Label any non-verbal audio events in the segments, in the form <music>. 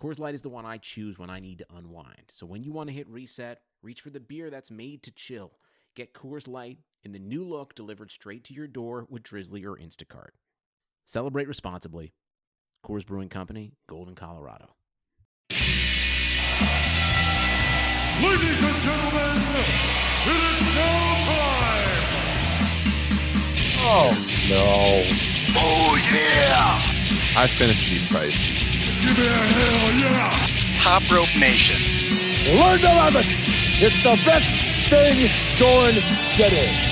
Coors Light is the one I choose when I need to unwind. So when you want to hit reset, reach for the beer that's made to chill. Get Coors Light in the new look delivered straight to your door with Drizly or Instacart. Celebrate responsibly. Coors Brewing Company, Golden, Colorado. Ladies and gentlemen, it is now time. Oh no. Oh yeah! I finished these fights. Give me a hell yeah! Top Rope Nation. Learn to love it. It's the best thing going today.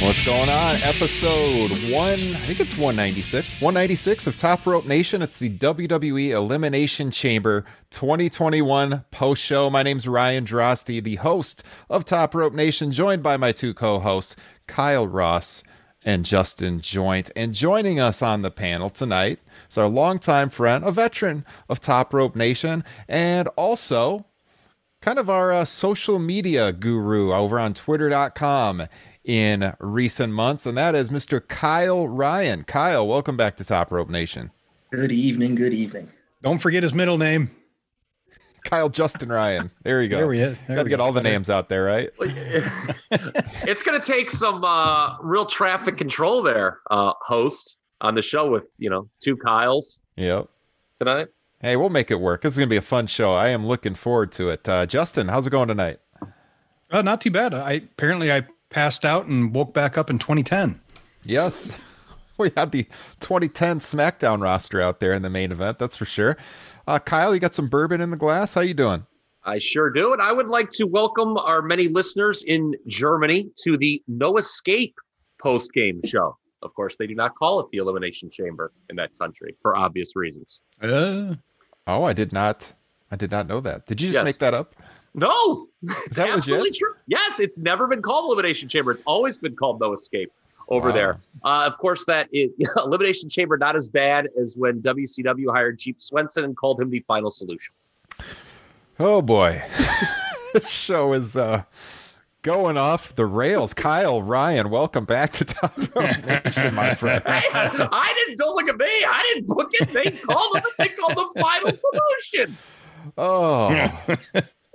What's going on? Episode one, I think it's 196. 196 of Top Rope Nation. It's the WWE Elimination Chamber 2021 post show. My name's Ryan Drosty, the host of Top Rope Nation, joined by my two co hosts, Kyle Ross and Justin Joint. And joining us on the panel tonight is our longtime friend, a veteran of Top Rope Nation, and also kind of our uh, social media guru over on twitter.com in recent months, and that is Mr. Kyle Ryan. Kyle, welcome back to Top Rope Nation. Good evening. Good evening. Don't forget his middle name. Kyle Justin Ryan. There you go. There we is. There Got to we get go. all the names out there, right? <laughs> it's going to take some uh, real traffic control there, uh, host on the show with you know two Kyles Yep. tonight. Hey, we'll make it work. This is going to be a fun show. I am looking forward to it. Uh, Justin, how's it going tonight? Uh, not too bad. I apparently I passed out and woke back up in 2010. Yes. <laughs> We had the 2010 SmackDown roster out there in the main event, that's for sure. Uh, Kyle, you got some bourbon in the glass? How you doing? I sure do, and I would like to welcome our many listeners in Germany to the No Escape post game show. Of course, they do not call it the Elimination Chamber in that country for obvious reasons. Uh, Oh, I did not. I did not know that. Did you just Yes. make that up? No, Is that absolutely legit? true. Yes, it's never been called Elimination Chamber. It's always been called No Escape over Wow. there. Uh, of course, that is, <laughs> Elimination Chamber not as bad as when WCW hired Jeep Swenson and called him the Final Solution. Oh boy. this <laughs> show is uh going off the rails. Kyle Ryan, welcome back to Top Rope Nation, my friend. Hey, <laughs> I didn't. Don't look at me. I didn't book it. They called it. They called the Final Solution. Oh.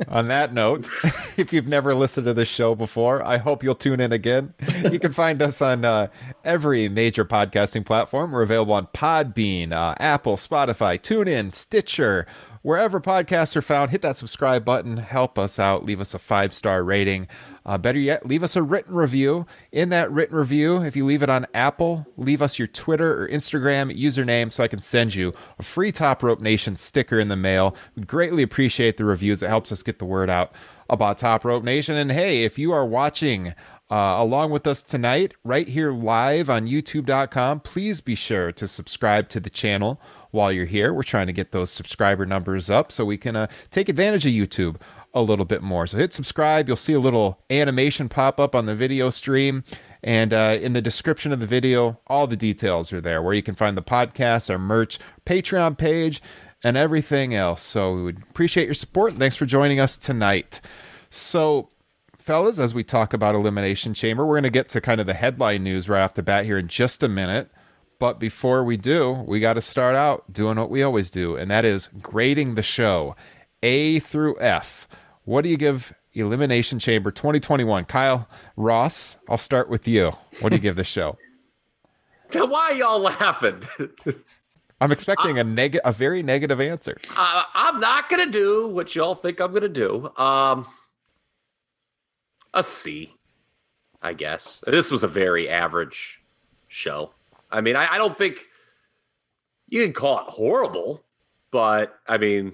On that note, <laughs> if you've never listened to this show before, I hope you'll tune in again. You can find us on uh, every major podcasting platform. We're available on Podbean, uh, Apple, Spotify, TuneIn, Stitcher, wherever podcasts are found. Hit that subscribe button. Help us out. Leave us a five star rating. Uh, better yet, leave us a written review. In that written review, if you leave it on Apple, leave us your Twitter or Instagram username so I can send you a free Top Rope Nation sticker in the mail. We greatly appreciate the reviews. It helps us get the word out about Top Rope Nation. And hey, if you are watching uh, along with us tonight, right here live on youtube.com, please be sure to subscribe to the channel while you're here. We're trying to get those subscriber numbers up so we can uh, take advantage of YouTube a little bit more. So hit subscribe. You'll see a little animation pop up on the video stream. And uh, in the description of the video, all the details are there where you can find the podcast, our merch, Patreon page, and everything else. So we would appreciate your support. Thanks for joining us tonight. So, fellas, as we talk about Elimination Chamber, we're going to get to kind of the headline news right off the bat here in just a minute. But before we do, we got to start out doing what we always do, and that is grading the show A through F. What do you give Elimination Chamber 2021? Kyle Ross, I'll start with you. What do you give the show? <laughs> Why are y'all laughing? <laughs> I'm expecting a neg a very negative answer. Uh, I'm not gonna do what y'all think I'm gonna do. Um, a C, I guess. This was a very average show. I mean, I, I don't think you can call it horrible, but I mean,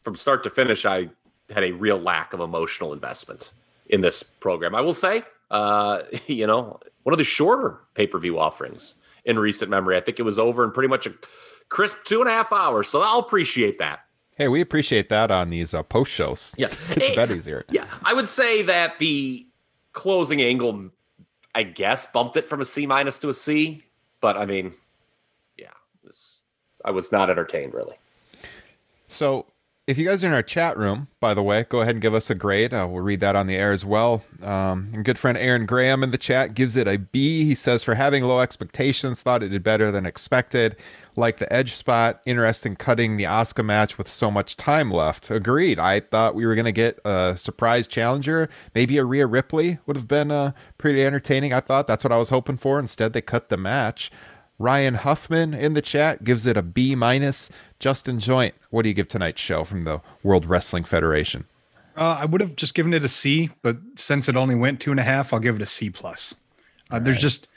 from start to finish, I had a real lack of emotional investment in this program. I will say, uh, <laughs> you know, one of the shorter pay per view offerings in recent memory. I think it was over in pretty much a crisp two and a half hours. So I'll appreciate that. Hey, we appreciate that on these uh, post shows. Yeah. The bet easier. Yeah. I would say that the closing angle, I guess, bumped it from a C minus to a C. But I mean, yeah, I was not entertained really. So, if you guys are in our chat room, by the way, go ahead and give us a grade. Uh, we'll read that on the air as well. Um, and good friend Aaron Graham in the chat gives it a B. He says, for having low expectations, thought it did better than expected. Like the edge spot, interesting cutting the Asuka match with so much time left. Agreed. I thought we were going to get a surprise challenger. Maybe a Rhea Ripley would have been uh, pretty entertaining. I thought that's what I was hoping for. Instead, they cut the match. Ryan Huffman in the chat gives it a B minus. Justin Joint, what do you give tonight's show from the World Wrestling Federation? Uh, I would have just given it a C, but since it only went two and a half, I'll give it a C plus. Uh, there's just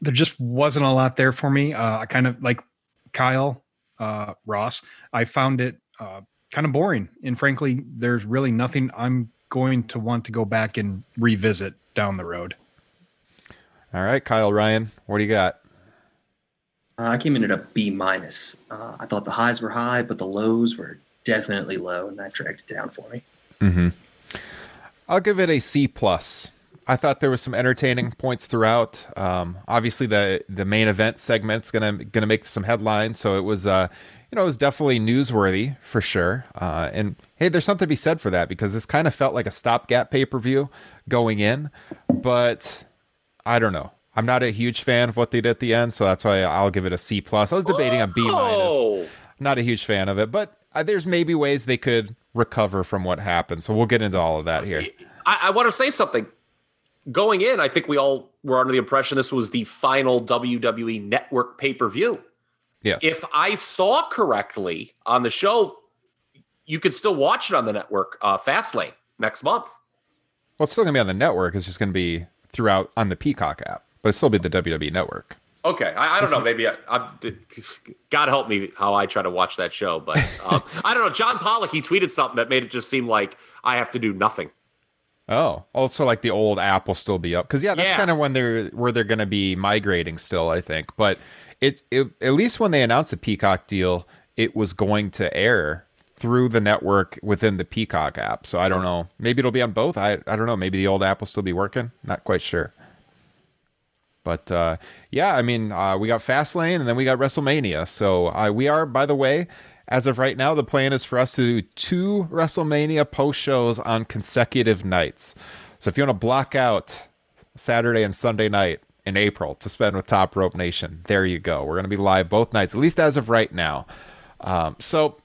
there just wasn't a lot there for me. Uh, I kind of like Kyle uh, Ross. I found it uh, kind of boring, and frankly, there's really nothing I'm going to want to go back and revisit down the road. All right, Kyle Ryan, what do you got? Uh, I came in at a B minus. Uh, I thought the highs were high, but the lows were definitely low, and that dragged it down for me. Mm-hmm. I'll give it a C plus. I thought there was some entertaining points throughout. Um, obviously, the the main event segment's gonna gonna make some headlines, so it was uh, you know it was definitely newsworthy for sure. Uh, and hey, there's something to be said for that because this kind of felt like a stopgap pay per view going in, but I don't know. I'm not a huge fan of what they did at the end, so that's why I'll give it a C plus. I was debating a B minus. Oh, Not a huge fan of it, but uh, there's maybe ways they could recover from what happened. So we'll get into all of that here. I, I want to say something. Going in, I think we all were under the impression this was the final WWE Network pay per view. Yes. If I saw correctly on the show, you could still watch it on the network, uh, Fastlane next month. well, it's still gonna be on the network. It's just gonna be throughout on the Peacock app, but it'll still be the WWE network. Okay, I, I don't know. Maybe I, I, God help me how I try to watch that show, but um, <laughs> I don't know. John Pollock he tweeted something that made it just seem like I have to do nothing. Oh, also like the old app will still be up because yeah, that's Yeah. kind of when they're where they're going to be migrating still, I think. But it, it at least when they announced the Peacock deal, it was going to air through the network within the Peacock app. So I don't know. Maybe it'll be on both. I I don't know. Maybe the old app will still be working. Not quite sure. But uh, yeah, I mean, uh, we got Fastlane and then we got WrestleMania. So uh, we are, by the way, as of right now, the plan is for us to do two WrestleMania post shows on consecutive nights. So if you want to block out Saturday and Sunday night in April to spend with Top Rope Nation, there you go. We're going to be live both nights, at least as of right now. Um, so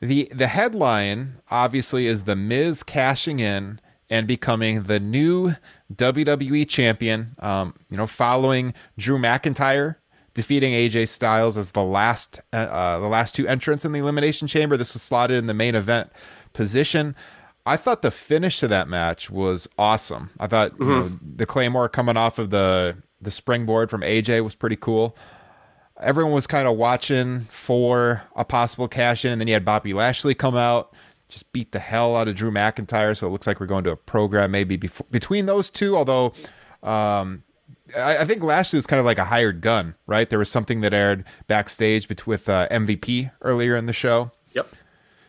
the the headline obviously is the Miz cashing in and becoming the new WWE champion. Um, you know, following Drew McIntyre defeating AJ Styles as the last uh, uh, the last two entrants in the Elimination Chamber. This was slotted in the main event position. I thought the finish to that match was awesome. I thought you know, the Claymore coming off of the the springboard from AJ was pretty cool everyone was kind of watching for a possible cash in, and then you had Bobby Lashley come out, just beat the hell out of Drew McIntyre. So it looks like we're going to a program maybe before, between those two. Although um, I, I think Lashley was kind of like a hired gun, right? There was something that aired backstage bet- with uh, MVP earlier in the show. Yep.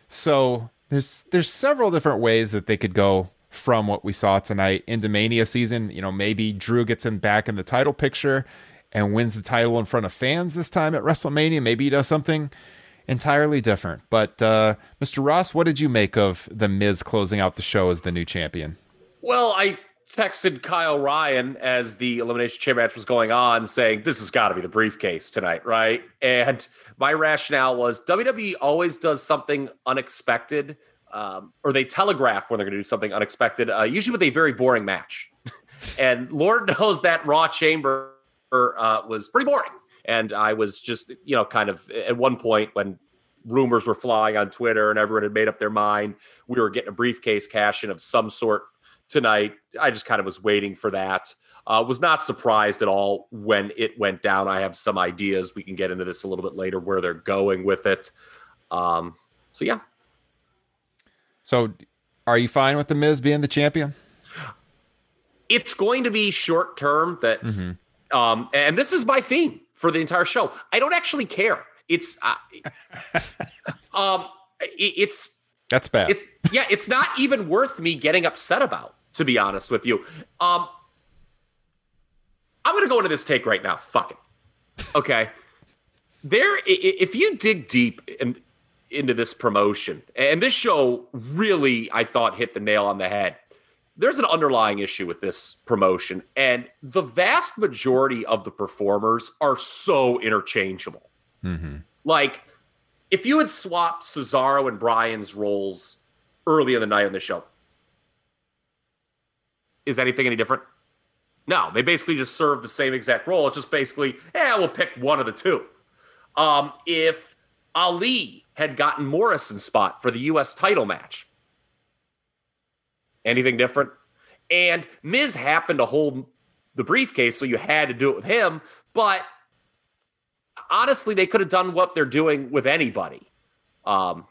So there's there's several different ways that they could go from what we saw tonight into Mania season. You know, maybe Drew gets in back in the title picture and wins the title in front of fans this time at WrestleMania. Maybe he does something entirely different. But uh, Mr. Ross, what did you make of the Miz closing out the show as the new champion? Well, I texted Kyle Ryan as the Elimination Chamber match was going on, saying this has got to be the briefcase tonight, right? And my rationale was WWE always does something unexpected, um, or they telegraph when they're going to do something unexpected, uh, usually with a very boring match. <laughs> and Lord <laughs> knows that Raw Chamber uh, was pretty boring. And I was just, you know, kind of at one point when rumors were flying on Twitter and everyone had made up their mind, we were getting a briefcase cash in of some sort tonight. I just kind of was waiting for that. Uh, was not surprised at all when it went down. I have some ideas. We can get into this a little bit later where they're going with it. Um, so yeah, So, are you fine with the Miz being the champion? it's going to be short term. That's um, and this is my theme for the entire show. I don't actually care. It's uh, <laughs> um, it- it's That's bad. it's yeah, it's not even worth me getting upset about, to be honest with you. Um I'm gonna go into this take right now. Fuck it. Okay. There if you dig deep in, into this promotion, and this show really, I thought, hit the nail on the head. There's an underlying issue with this promotion, and the vast majority of the performers are so interchangeable. Like, if you had swapped Cesaro and Bryan's roles early in the night on the show, is anything any different? No, they basically just serve the same exact role. It's just basically, yeah, we'll pick one of the two. Um, if Ali had gotten Morrison's spot for the U.S. title match, anything different? And Miz happened to hold the briefcase, so you had to do it with him. But honestly, they could have done what they're doing with anybody. Um,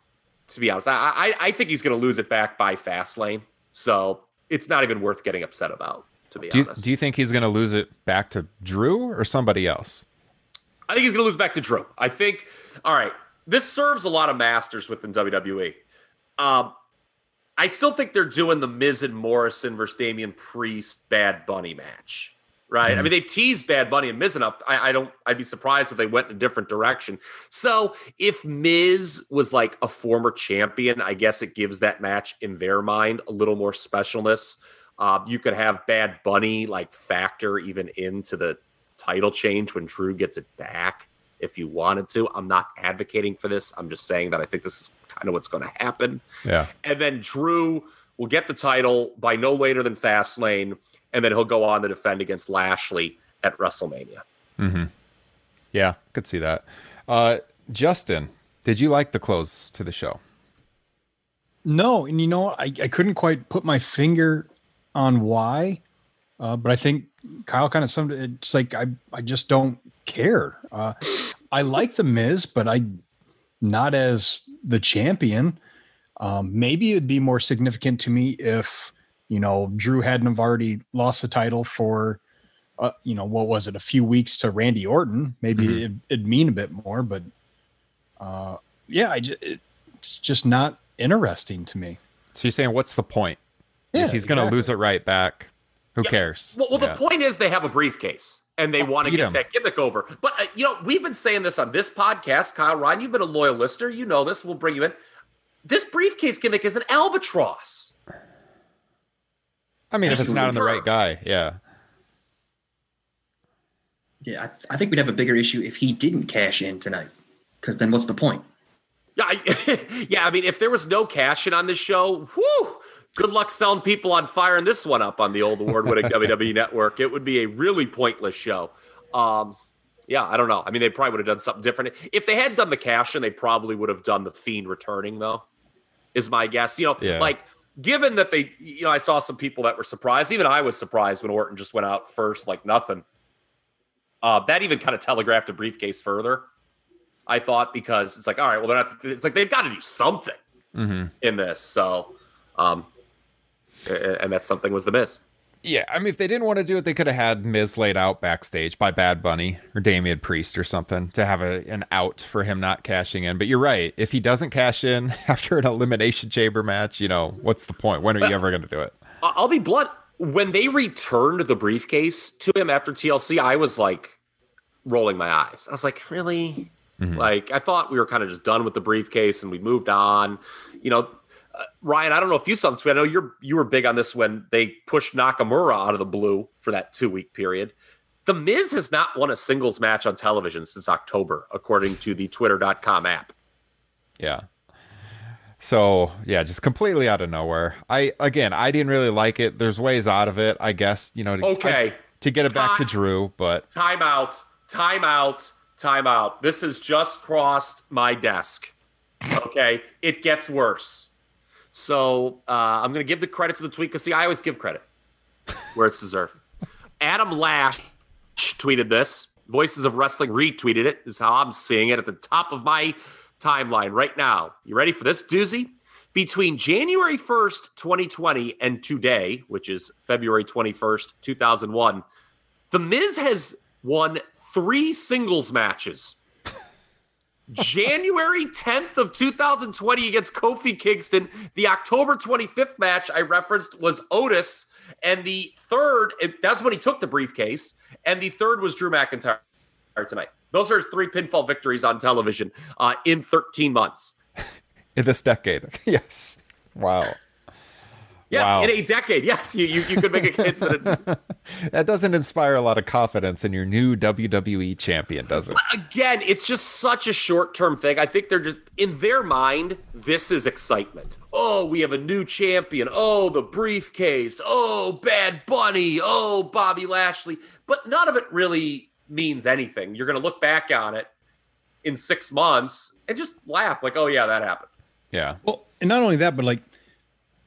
to be honest, I, I, I think he's going to lose it back by Fastlane, so it's not even worth getting upset about. To be do you, honest, do you think he's going to lose it back to Drew or somebody else? I think he's going to lose back to Drew. I think. All right, this serves a lot of masters within WWE. Um, I still think they're doing the Miz and Morrison versus Damian Priest Bad Bunny match. Right. I mean, they've teased Bad Bunny and Miz enough. I, I don't. I'd be surprised if they went in a different direction. So, if Miz was like a former champion, I guess it gives that match in their mind a little more specialness. Uh, you could have Bad Bunny like factor even into the title change when Drew gets it back if you wanted to. I'm not advocating for this. I'm just saying that I think this is kind of what's going to happen. Yeah. And then Drew will get the title by no later than Fastlane, and then he'll go on to defend against Lashley at WrestleMania. Yeah, could see that. Uh, Justin, did you like the close to the show? No, and you know? I, I couldn't quite put my finger on why, uh, but I think Kyle kind of summed it. It's like I I just don't care. Uh, I like the Miz, but I not as the champion. Um, maybe it'd be more significant to me if you know Drew hadn't have already lost the title for uh, you know what was it a few weeks to Randy Orton. Maybe it, it'd mean a bit more, but uh, yeah, I just, it's just not interesting to me. So you're saying, what's the point? Yeah, if he's going to exactly. lose it right back, who cares? Well, well Yeah. the point is they have a briefcase and they want to get get 'em. that gimmick over. But uh, you know, we've been saying this on this podcast, Kyle Ryan. You've been a loyal listener. You know this. We'll bring you in. This briefcase gimmick is an albatross. I mean, if it's not on the right guy, yeah. Yeah, I, th- I think we'd have a bigger issue if he didn't cash in tonight. Because then what's the point? Yeah, I, <laughs> yeah. I mean, if there was no cash in on this show, whew, good luck selling people on firing this one up on the old award-winning <laughs> WWE Network. It would be a really pointless show. Um, yeah, I don't know. I mean, they probably would have done something different if they had done the cash in. They probably would have done the Fiend returning, though. Is my guess. You know, Yeah. like given that they, you know, I saw some people that were surprised. Even I was surprised when Orton just went out first, like nothing. Uh, that even kind of telegraphed a briefcase further. I thought because it's like, all right, well, they're not. It's like they've got to do something Mm-hmm. in this. So, um, and that something was the Miz. Yeah, I mean, if they didn't want to do it, they could have had Miz laid out backstage by Bad Bunny or Damian Priest or something to have a, an out for him not cashing in. But you're right. If he doesn't cash in <laughs> after an elimination chamber match, you know, what's the point? When are you ever going to do it? I'll be blunt. When they returned the briefcase to him after TLC, I was like rolling my eyes. I was like, really? Mm-hmm. Like, I thought we were kind of just done with the briefcase and we moved on. You know, uh, Ryan, I don't know if you saw this. I know you're you were big on this when they pushed Nakamura out of the blue for that two week period. The Miz has not won a singles match on television since October, according to the Twitter.com app. Yeah. So yeah, just completely out of nowhere. I again, I didn't really like it. There's ways out of it, I guess. You know, to, Okay. to get it back to Drew, but Timeout, timeout, time out. This has just crossed my desk. Okay, it gets worse. So uh, I'm going to give the credit to the tweet because see, I always give credit where it's deserved. <laughs> Adam Lash tweeted this. Voices of Wrestling retweeted it, is how I'm seeing it at the top of my timeline right now. You ready for this doozy? Between January 1st, 2020, and today, which is February 21st, 2001, The Miz has won three singles matches. January 10th of 2020 against Kofi Kingston. The October 25th match I referenced was Otis. And the third, that's when he took the briefcase. And the third was Drew McIntyre tonight. Those are his three pinfall victories on television uh, in 13 months. <laughs> In this decade. <laughs> Yes. Wow. Yes, Wow. in a decade. Yes, you, you, you could make a <laughs> case that it, That doesn't inspire a lot of confidence in your new WWE champion, does it? again, it's just such a short term thing. I think they're just in their mind, this is excitement. Oh, we have a new champion. Oh, the briefcase. Oh, Bad Bunny. Oh, Bobby Lashley. But none of it really means anything. You're going to look back on it in six months and just laugh like, oh, yeah, that happened. Yeah. Well, and not only that, but like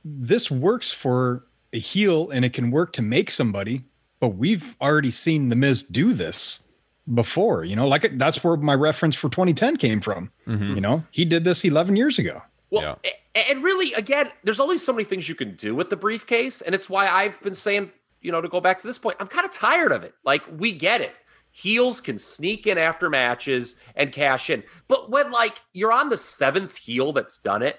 this works for a heel and it can work to make somebody, but we've already seen the Miz do this before, you know, like that's where my reference for 2010 came from. Mm-hmm. You know, he did this 11 years ago. Well, a- and really, again, there's only so many things you can do with the briefcase, and it's why I've been saying, you know, to go back to this point, I'm kind of tired of it. Like, we get it. Heels can sneak in after matches and cash in, but when like you're on the seventh heel that's done it,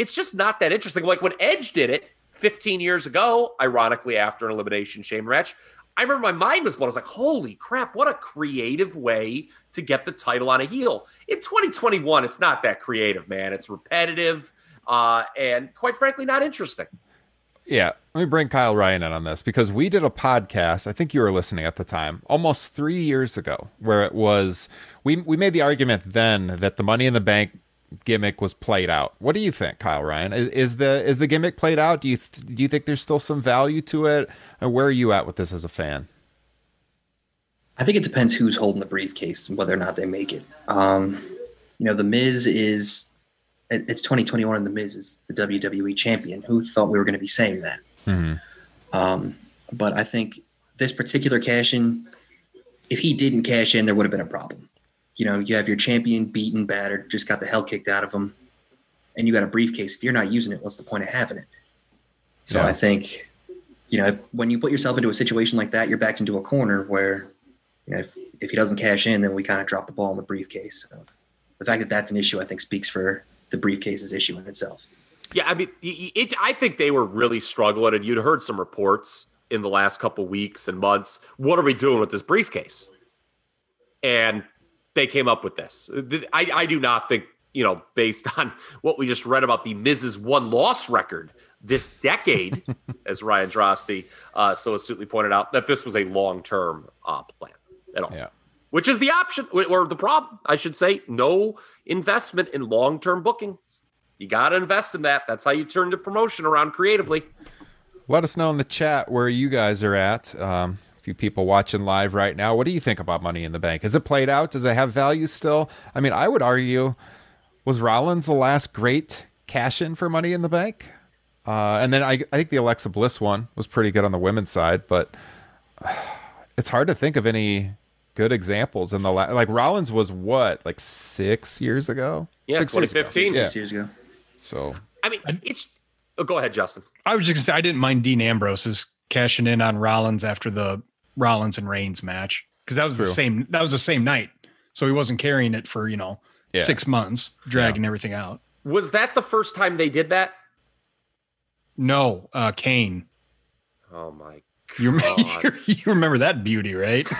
it's just not that interesting. Like when Edge did it 15 years ago, ironically after an elimination chamber match, I remember my mind was blown. I was like, holy crap, what a creative way to get the title on a heel. In 2021, it's not that creative, man. It's repetitive uh, and quite frankly, not interesting. Yeah, let me bring Kyle Ryan in on this because we did a podcast. I think you were listening at the time, almost three years ago, where it was we we made the argument then that the Money in the Bank gimmick was played out. What do you think, Kyle Ryan? Is, is the is the gimmick played out? Do you th- do you think there's still some value to it? And where are you at with this as a fan? I think it depends who's holding the briefcase and whether or not they make it. Um, you know, the Miz is it- it's 2021 and the Miz is the WWE champion. Who thought we were going to be saying that? Um, but I think this particular cash in, if he didn't cash in, there would have been a problem. You know, you have your champion beaten, battered, just got the hell kicked out of him, and you got a briefcase. If you're not using it, what's the point of having it? So Yeah. I think, you know, if, when you put yourself into a situation like that, you're backed into a corner where, you know, if, if he doesn't cash in, then we kind of drop the ball in the briefcase. So the fact that that's an issue, I think, speaks for the briefcase's issue in itself. Yeah, I mean, y- y- it, I think they were really struggling, and you'd heard some reports in the last couple weeks and months. What are we doing with this briefcase? And they came up with this. I, I do not think, you know, based <laughs> on what we just read about the Miz's one loss record this decade, <laughs> as Ryan Drosty uh, so astutely pointed out, that this was a long term uh, plan at all. Yeah. Which is the option or the problem, I should say. No investment in long term booking. You got to invest in that. That's how you turn the promotion around creatively. Let us know in the chat where you guys are at. Um, a few people watching live right now. What do you think about Money in the Bank? Is it played out? Does it have value still? I mean, I would argue was Rollins the last great cash in for Money in the Bank? Uh, and then I, I think the Alexa Bliss one was pretty good on the women's side, but <sighs> it's hard to think of any good examples in the la- like Rollins was what like six years ago. Yeah, Six years ago. 2015. Yeah. Years ago. So I mean, it's. Oh, go ahead, Justin. I was just gonna say I didn't mind Dean Ambrose's cashing in on Rollins after the Rollins and Reigns match because that was True. the same that was the same night, so he wasn't carrying it for you know Yeah. six months, dragging everything out. Was that the first time they did that? No, uh, Kane, Oh my. You, <laughs> you remember that beauty, right? <laughs>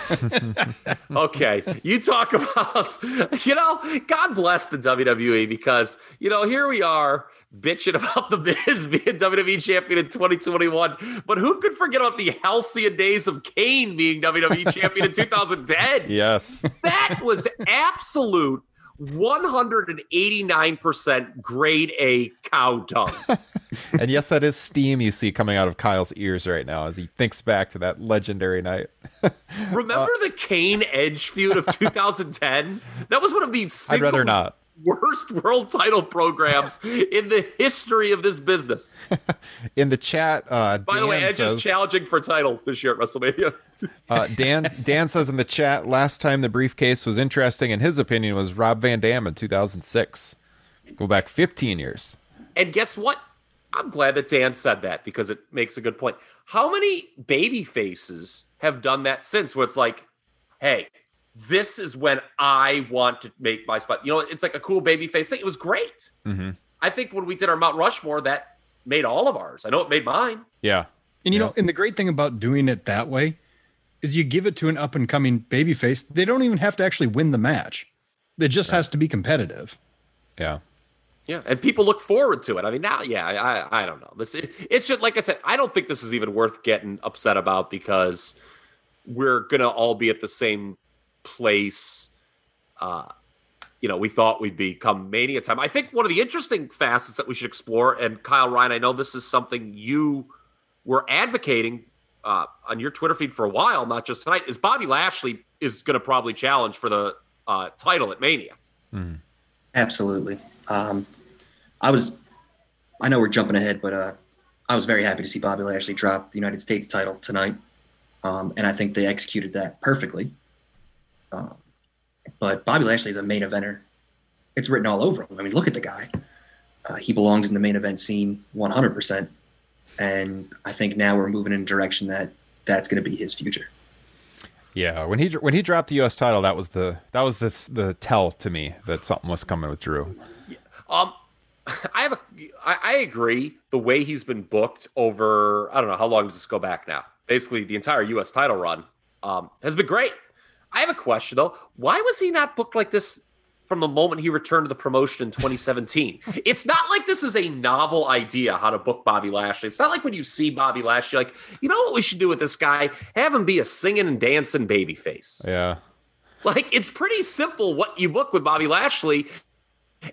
Okay, you talk <laughs> about, you know, God bless the WWE because, you know, here we are bitching about the Miz being WWE champion in 2021, but who could forget about the halcyon days of Kane being WWE champion in 2010? yes, That was absolute 189% grade A cow dung. <laughs> and yes, that is steam you see coming out of Kyle's ears right now as he thinks back to that legendary night. <laughs> Remember the Kane Edge feud of 2010? That was one of these I'd rather not. worst world title programs in the history of this business. <laughs> In the chat, uh, By the way, Dan Edge says, is challenging for title this year at WrestleMania. Uh, Dan Dan says in the chat, last time the briefcase was interesting, in his opinion, was Rob Van Dam in 2006. Go back 15 years. And guess what? I'm glad that Dan said that because it makes a good point. How many baby faces have done that since where it's like, hey, this is when I want to make my spot. You know, it's like a cool baby face thing. It was great. Mm-hmm. I think when we did our Mount Rushmore, that made all of ours. I know it made mine. Yeah. And you Yeah. know, and the great thing about doing it that way is you give it to an up and coming babyface. They don't even have to actually win the match. It just has to be competitive. Yeah. Yeah, and people look forward to it. I mean, now, yeah, I, I, I don't know. This, it's just like I said. I don't think this is even worth getting upset about because we're gonna all be at the same place. Uh, you know, we thought we'd become mania time. I think one of the interesting facets that we should explore, and Kyle Ryan, I know this is something you were advocating uh, on your Twitter feed for a while, not just tonight, is Bobby Lashley is going to probably challenge for the uh, title at Mania. Absolutely. Um, I was, I know we're jumping ahead, but uh, I was very happy to see Bobby Lashley drop the United States title tonight, um, and I think they executed that perfectly. Um, but Bobby Lashley is a main eventer. It's written all over him. I mean, look at the guy. Uh, he belongs in the main event scene 100%. And I think now we're moving in a direction that that's going to be his future. Yeah, when he when he dropped the U.S. title, that was the that was the the tell to me that something was coming with Drew. Um, <laughs> I have a, I, I agree. The way he's been booked over, I don't know how long does this go back now? Basically, the entire U.S. title run um, has been great. I have a question though. Why was he not booked like this from the moment he returned to the promotion in 2017? it's not like this is a novel idea how to book Bobby Lashley. It's not like when you see Bobby Lashley, like you know what we should do with this guy? Have him be a singing and dancing babyface. Yeah, Like it's pretty simple what you book with Bobby Lashley.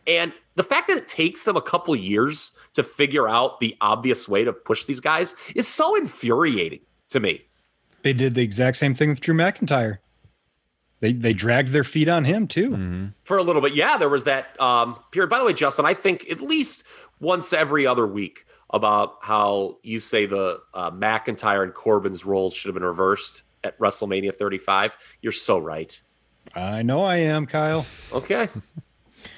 And the fact that it takes them a couple years to figure out the obvious way to push these guys is so infuriating to me. They did the exact same thing with Drew McIntyre. They they dragged their feet on him too. For a little bit, yeah, there was that um, period. By the way, Justin, I think at least once every other week about how you say the uh, McIntyre and Corbin's roles should have been reversed at WrestleMania 35. You're so right. I know I am, Kyle. Okay.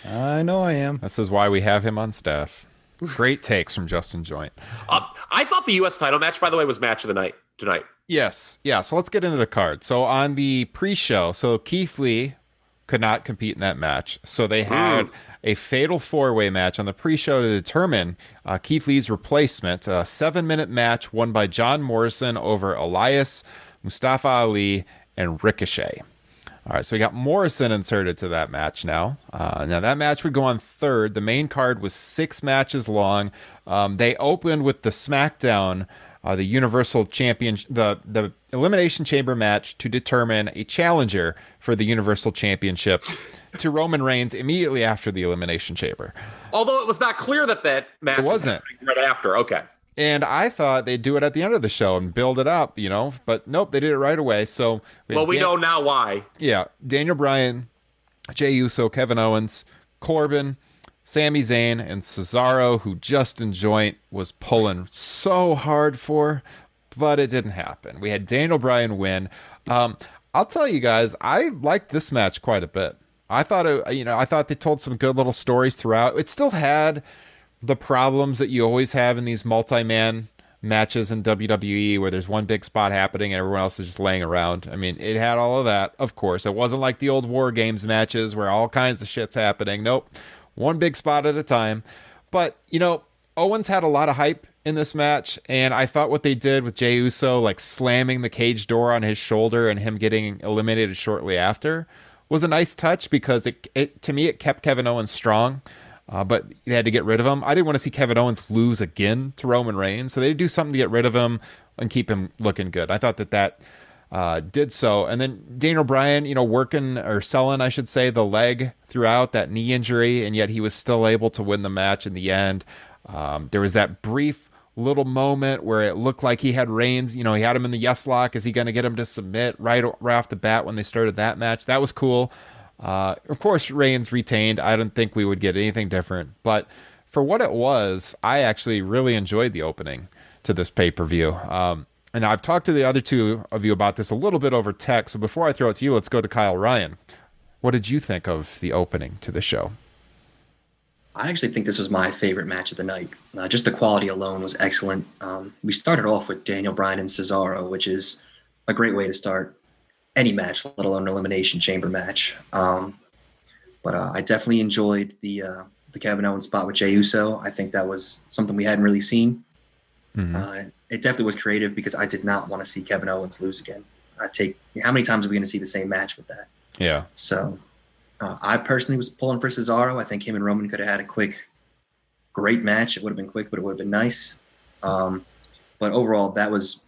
I know I am. this is why we have him on staff. Great takes from Justin Joint. Uh, I thought the U.S. title match, by the way, was match of the night tonight. Yes, yeah. So let's get into the card. So on the pre-show, so Keith Lee could not compete in that match, so they had a fatal four-way match on the pre-show to determine uh, Keith Lee's replacement. A seven-minute match won by John Morrison over Elias, Mustafa Ali, and Ricochet. All right, so we got Morrison inserted to that match now. Uh, now that match would go on third. The main card was six matches long. Um, they opened with the SmackDown, uh, the Universal Champion, the the Elimination Chamber match to determine a challenger for the Universal Championship to Roman Reigns immediately after the Elimination Chamber. Although it was not clear that that match It wasn't. happening right after. Okay. And I thought they'd do it at the end of the show and build it up, you know, but nope, they did it right away. So Well, we Dan- know now why. yeah, Daniel Bryan, Jey Uso, Kevin Owens, Corbin, Sami Zayn, and Cesaro, who Justin Joint was pulling so hard for, but it didn't happen. We had Daniel Bryan win. Um, I'll tell you guys, I liked this match quite a bit. I thought it, you know, I thought they told some good little stories throughout. It still had the problems that you always have in these multi-man matches in WWE where there's one big spot happening and everyone else is just laying around. I mean, it had all of that, of course. It wasn't like the old War Games matches where all kinds of shit's happening. Nope. One big spot at a time. But, you know, Owens had a lot of hype in this match, and I thought what they did with Jey Uso, like slamming the cage door on his shoulder and him getting eliminated shortly after, was a nice touch because it, it to me it kept Kevin Owens strong. Uh, but they had to get rid of him. I didn't want to see Kevin Owens lose again to Roman Reigns, so they do something to get rid of him and keep him looking good. I thought that that uh, did so. And then Daniel Bryan, you know, working or selling, I should say, the leg throughout that knee injury, and yet he was still able to win the match in the end. Um, there was that brief little moment where it looked like he had Reigns, you know, he had him in the yes lock. Is he going to get him to submit right, right off the bat when they started that match? That was cool. Uh, of course, Reigns retained. I didn't think we would get anything different, but for what it was, I actually really enjoyed the opening to this pay per view. Um, and I've talked to the other two of you about this a little bit over text. So before I throw it to you, let's go to Kyle Ryan. What did you think of the opening to the show? I actually think this was my favorite match of the night. Uh, just the quality alone was excellent. Um, we started off with Daniel Bryan and Cesaro, which is a great way to start any match, let alone an elimination chamber match. Um, but uh, I definitely enjoyed the uh, the Kevin Owens spot with Jey Uso. I think that was something we hadn't really seen. Mm-hmm. Uh, it definitely was creative because I did not want to see Kevin Owens lose again. I take how many times are we going to see the same match with that? Yeah. So uh, I personally was pulling for Cesaro. I think him and Roman could have had a quick, great match. It would have been quick, but it would have been nice. Um, but overall, that was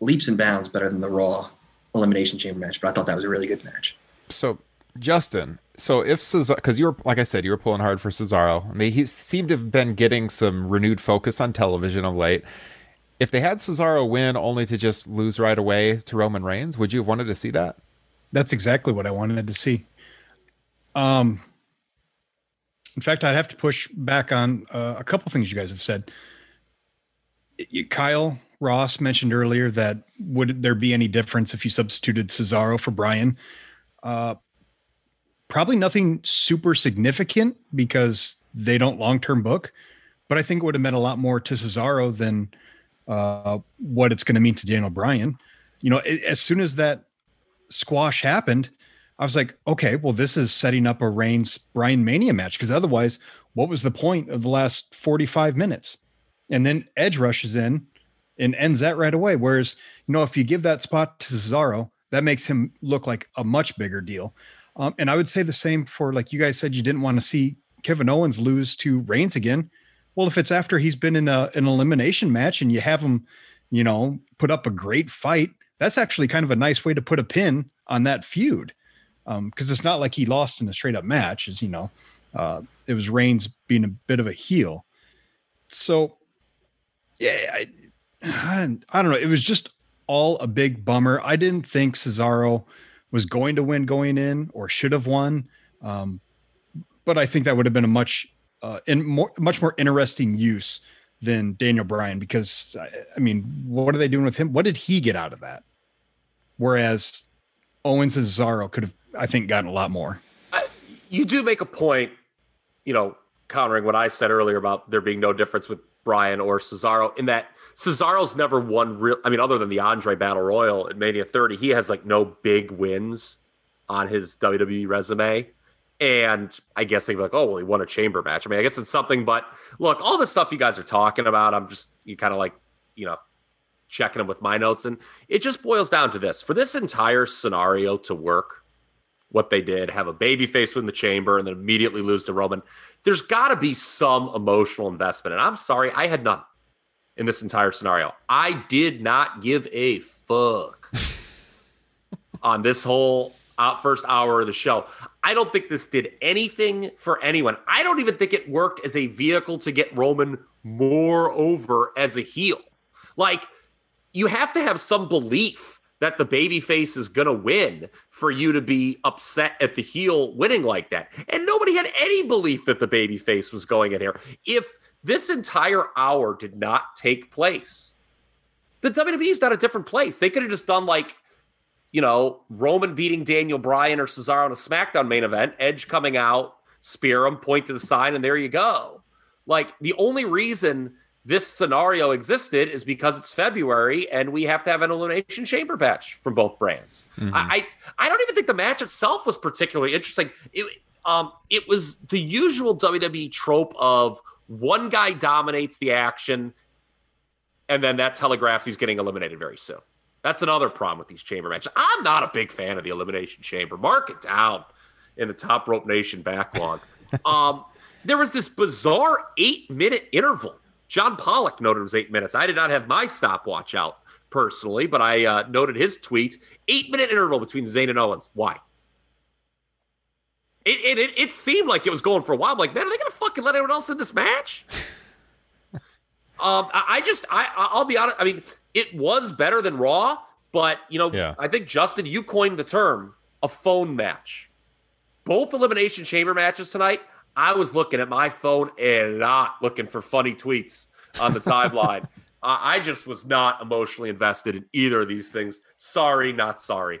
leaps and bounds better than the Raw Elimination Chamber match. But I thought that was a really good match. So, Justin, so if Cesaro, because you were, like I said, you were pulling hard for Cesaro. and mean, he seemed to have been getting some renewed focus on television of late. If they had Cesaro win only to just lose right away to Roman Reigns, would you have wanted to see that? That's exactly what I wanted to see. Um, in fact, I'd have to push back on uh, a couple things you guys have said. You, Kyle Ross mentioned earlier that would there be any difference if you substituted Cesaro for Bryan? Uh, probably nothing super significant because they don't long term book, but I think it would have meant a lot more to Cesaro than uh, what it's going to mean to Daniel Bryan. You know, it, as soon as that squash happened, I was like, okay, well, this is setting up a Reigns Bryan Mania match because otherwise, what was the point of the last 45 minutes? And then Edge rushes in and ends that right away. Whereas, you know, if you give that spot to Cesaro, that makes him look like a much bigger deal. Um, and I would say the same for like you guys said you didn't want to see Kevin Owens lose to Reigns again. Well, if it's after he's been in a, an elimination match and you have him, you know, put up a great fight, that's actually kind of a nice way to put a pin on that feud because um, it's not like he lost in a straight up match. As you know, uh, it was Reigns being a bit of a heel. So, yeah, I, I, <sighs> I don't know. It was just all a big bummer. I didn't think Cesaro was going to win going in or should have won. Um, but I think that would have been a much uh, in more much more interesting use than Daniel Bryan because I mean, what are they doing with him? What did he get out of that? Whereas Owens and Cesaro could have I think, gotten a lot more. you do make a point, you know, countering what I said earlier about there being no difference with Bryan or Cesaro in that Cesaro's never won real. I mean, other than the Andre Battle Royal at Mania 30, he has like no big wins on his WWE resume. And I guess they'd be like, oh, well, he won a chamber match. I mean, I guess it's something, but look, all the stuff you guys are talking about, I'm just, you kind of like, you know, checking them with my notes. And it just boils down to this for this entire scenario to work, what they did, have a baby face win the chamber and then immediately lose to Roman. There's got to be some emotional investment. And I'm sorry, I had none in this entire scenario. I did not give a fuck <laughs> on this whole uh, first hour of the show. I don't think this did anything for anyone. I don't even think it worked as a vehicle to get Roman more over as a heel. Like, you have to have some belief that the baby face is going to win for you to be upset at the heel winning like that. And nobody had any belief that the baby face was going in here. If this entire hour did not take place, the WWE is not a different place. They could have just done like, you know, Roman beating Daniel Bryan or Cesaro in a SmackDown main event, Edge coming out, spear him, point to the sign, and there you go. Like the only reason this scenario existed is because it's February and we have to have an elimination chamber match from both brands. Mm-hmm. I, I don't even think the match itself was particularly interesting. It um it was the usual WWE trope of one guy dominates the action and then that telegraphs he's getting eliminated very soon. That's another problem with these chamber matches. I'm not a big fan of the elimination chamber. Mark it down in the top rope nation backlog. <laughs> um there was this bizarre eight minute interval John Pollock noted it was eight minutes. I did not have my stopwatch out personally, but I uh, noted his tweet: eight minute interval between Zayn and Owens. Why? It, it, it, it seemed like it was going for a while. I'm like, man, are they gonna fucking let anyone else in this match? <laughs> um, I, I just, I, I'll be honest. I mean, it was better than Raw, but you know, Yeah. I think Justin, you coined the term a phone match. Both elimination chamber matches tonight. I was looking at my phone and not looking for funny tweets on the timeline. <laughs> I just was not emotionally invested in either of these things. Sorry, not sorry.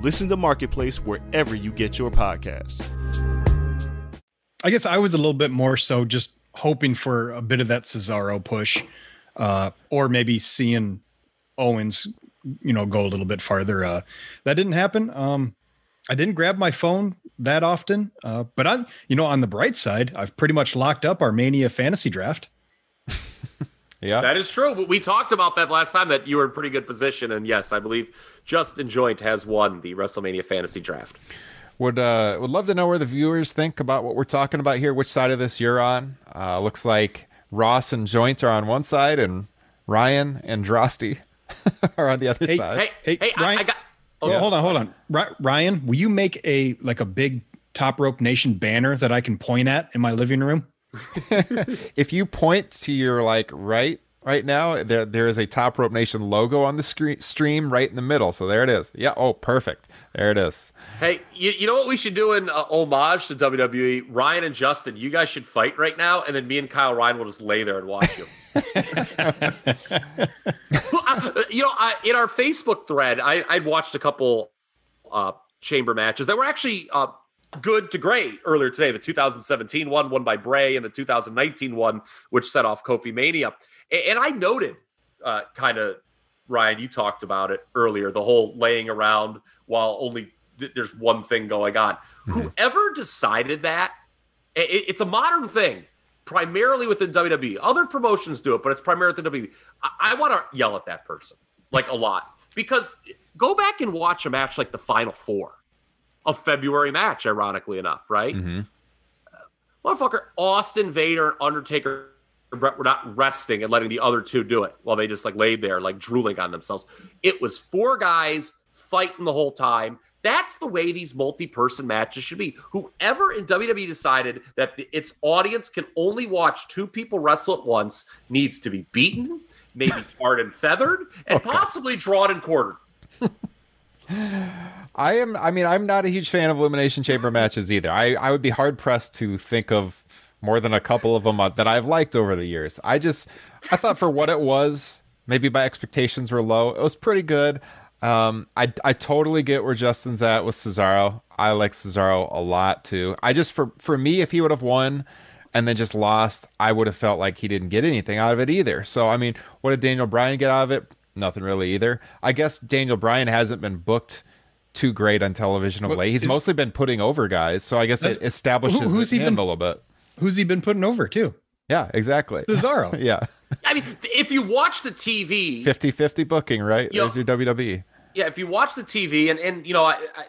Listen to Marketplace wherever you get your podcasts. I guess I was a little bit more so just hoping for a bit of that Cesaro push, uh, or maybe seeing Owens, you know, go a little bit farther. Uh, that didn't happen. Um, I didn't grab my phone that often, uh, but on you know on the bright side, I've pretty much locked up our Mania fantasy draft. Yeah. That is true. But we talked about that last time that you were in pretty good position. And yes, I believe Justin Joynt has won the WrestleMania fantasy draft. Would uh would love to know where the viewers think about what we're talking about here. Which side of this you're on? Uh, looks like Ross and Joynt are on one side, and Ryan and Droste <laughs> are on the other Hey, side. Hey, Hey, hey, Ryan- I got. Oh, Oh, hold on, hold on, Ryan. Will you make a like a big Top Rope Nation banner that I can point at in my living room? <laughs> if you point to your like right right now, there there is a Top Rope Nation logo on the screen, stream right in the middle. So there it is. Yeah. Oh, perfect. There it is. Hey, you, you know what we should do in uh, homage to WWE? Ryan and Justin, you guys should fight right now, and then me and Kyle Ryan will just lay there and watch you. <laughs> <laughs> You know, I, in our Facebook thread, I, I'd watched a couple uh, chamber matches that were actually uh, good to great earlier today. The 2017 one, won by Bray, and the 2019 one, which set off Kofi Mania. And I noted, uh, kind of, Ryan, you talked about it earlier, the whole laying around while only th- there's one thing going on. Whoever decided that, i- i- it's a modern thing, primarily within WWE. Other promotions do it, but it's primarily within WWE. I, I want to yell at that person like a lot because go back and watch a match like the Final Four, a February match, ironically enough, right? Mm-hmm. Motherfucker, Austin, Vader, and Undertaker were not resting and letting the other two do it while they just like laid there, like drooling on themselves. It was four guys fighting the whole time. That's the way these multi-person matches should be. Whoever in WWE decided that the- its audience can only watch two people wrestle at once needs to be beaten, maybe tarred and feathered, and <laughs> possibly drawn and quartered. <laughs> I am. I mean, I'm not a huge fan of elimination chamber matches either. I I would be hard pressed to think of more than a couple of them uh, that I've liked over the years. I just I thought for what it was, maybe my expectations were low. It was pretty good. Um, I I totally get where Justin's at with Cesaro. I like Cesaro a lot too. I just for for me, if he would have won and then just lost, I would have felt like he didn't get anything out of it either. So I mean, what did Daniel Bryan get out of it? Nothing really either. I guess Daniel Bryan hasn't been booked too great on television of Well, late. He's is- mostly been putting over guys, so I guess it That's- establishes who- who's he him been- a little bit. Who's he been putting over too? Yeah, exactly. Cesaro. <laughs> yeah. I mean, if you watch the TV, 50-50 booking, right? Yo- There's your. WWE. yeah, if you watch the TV, and and you know, I, I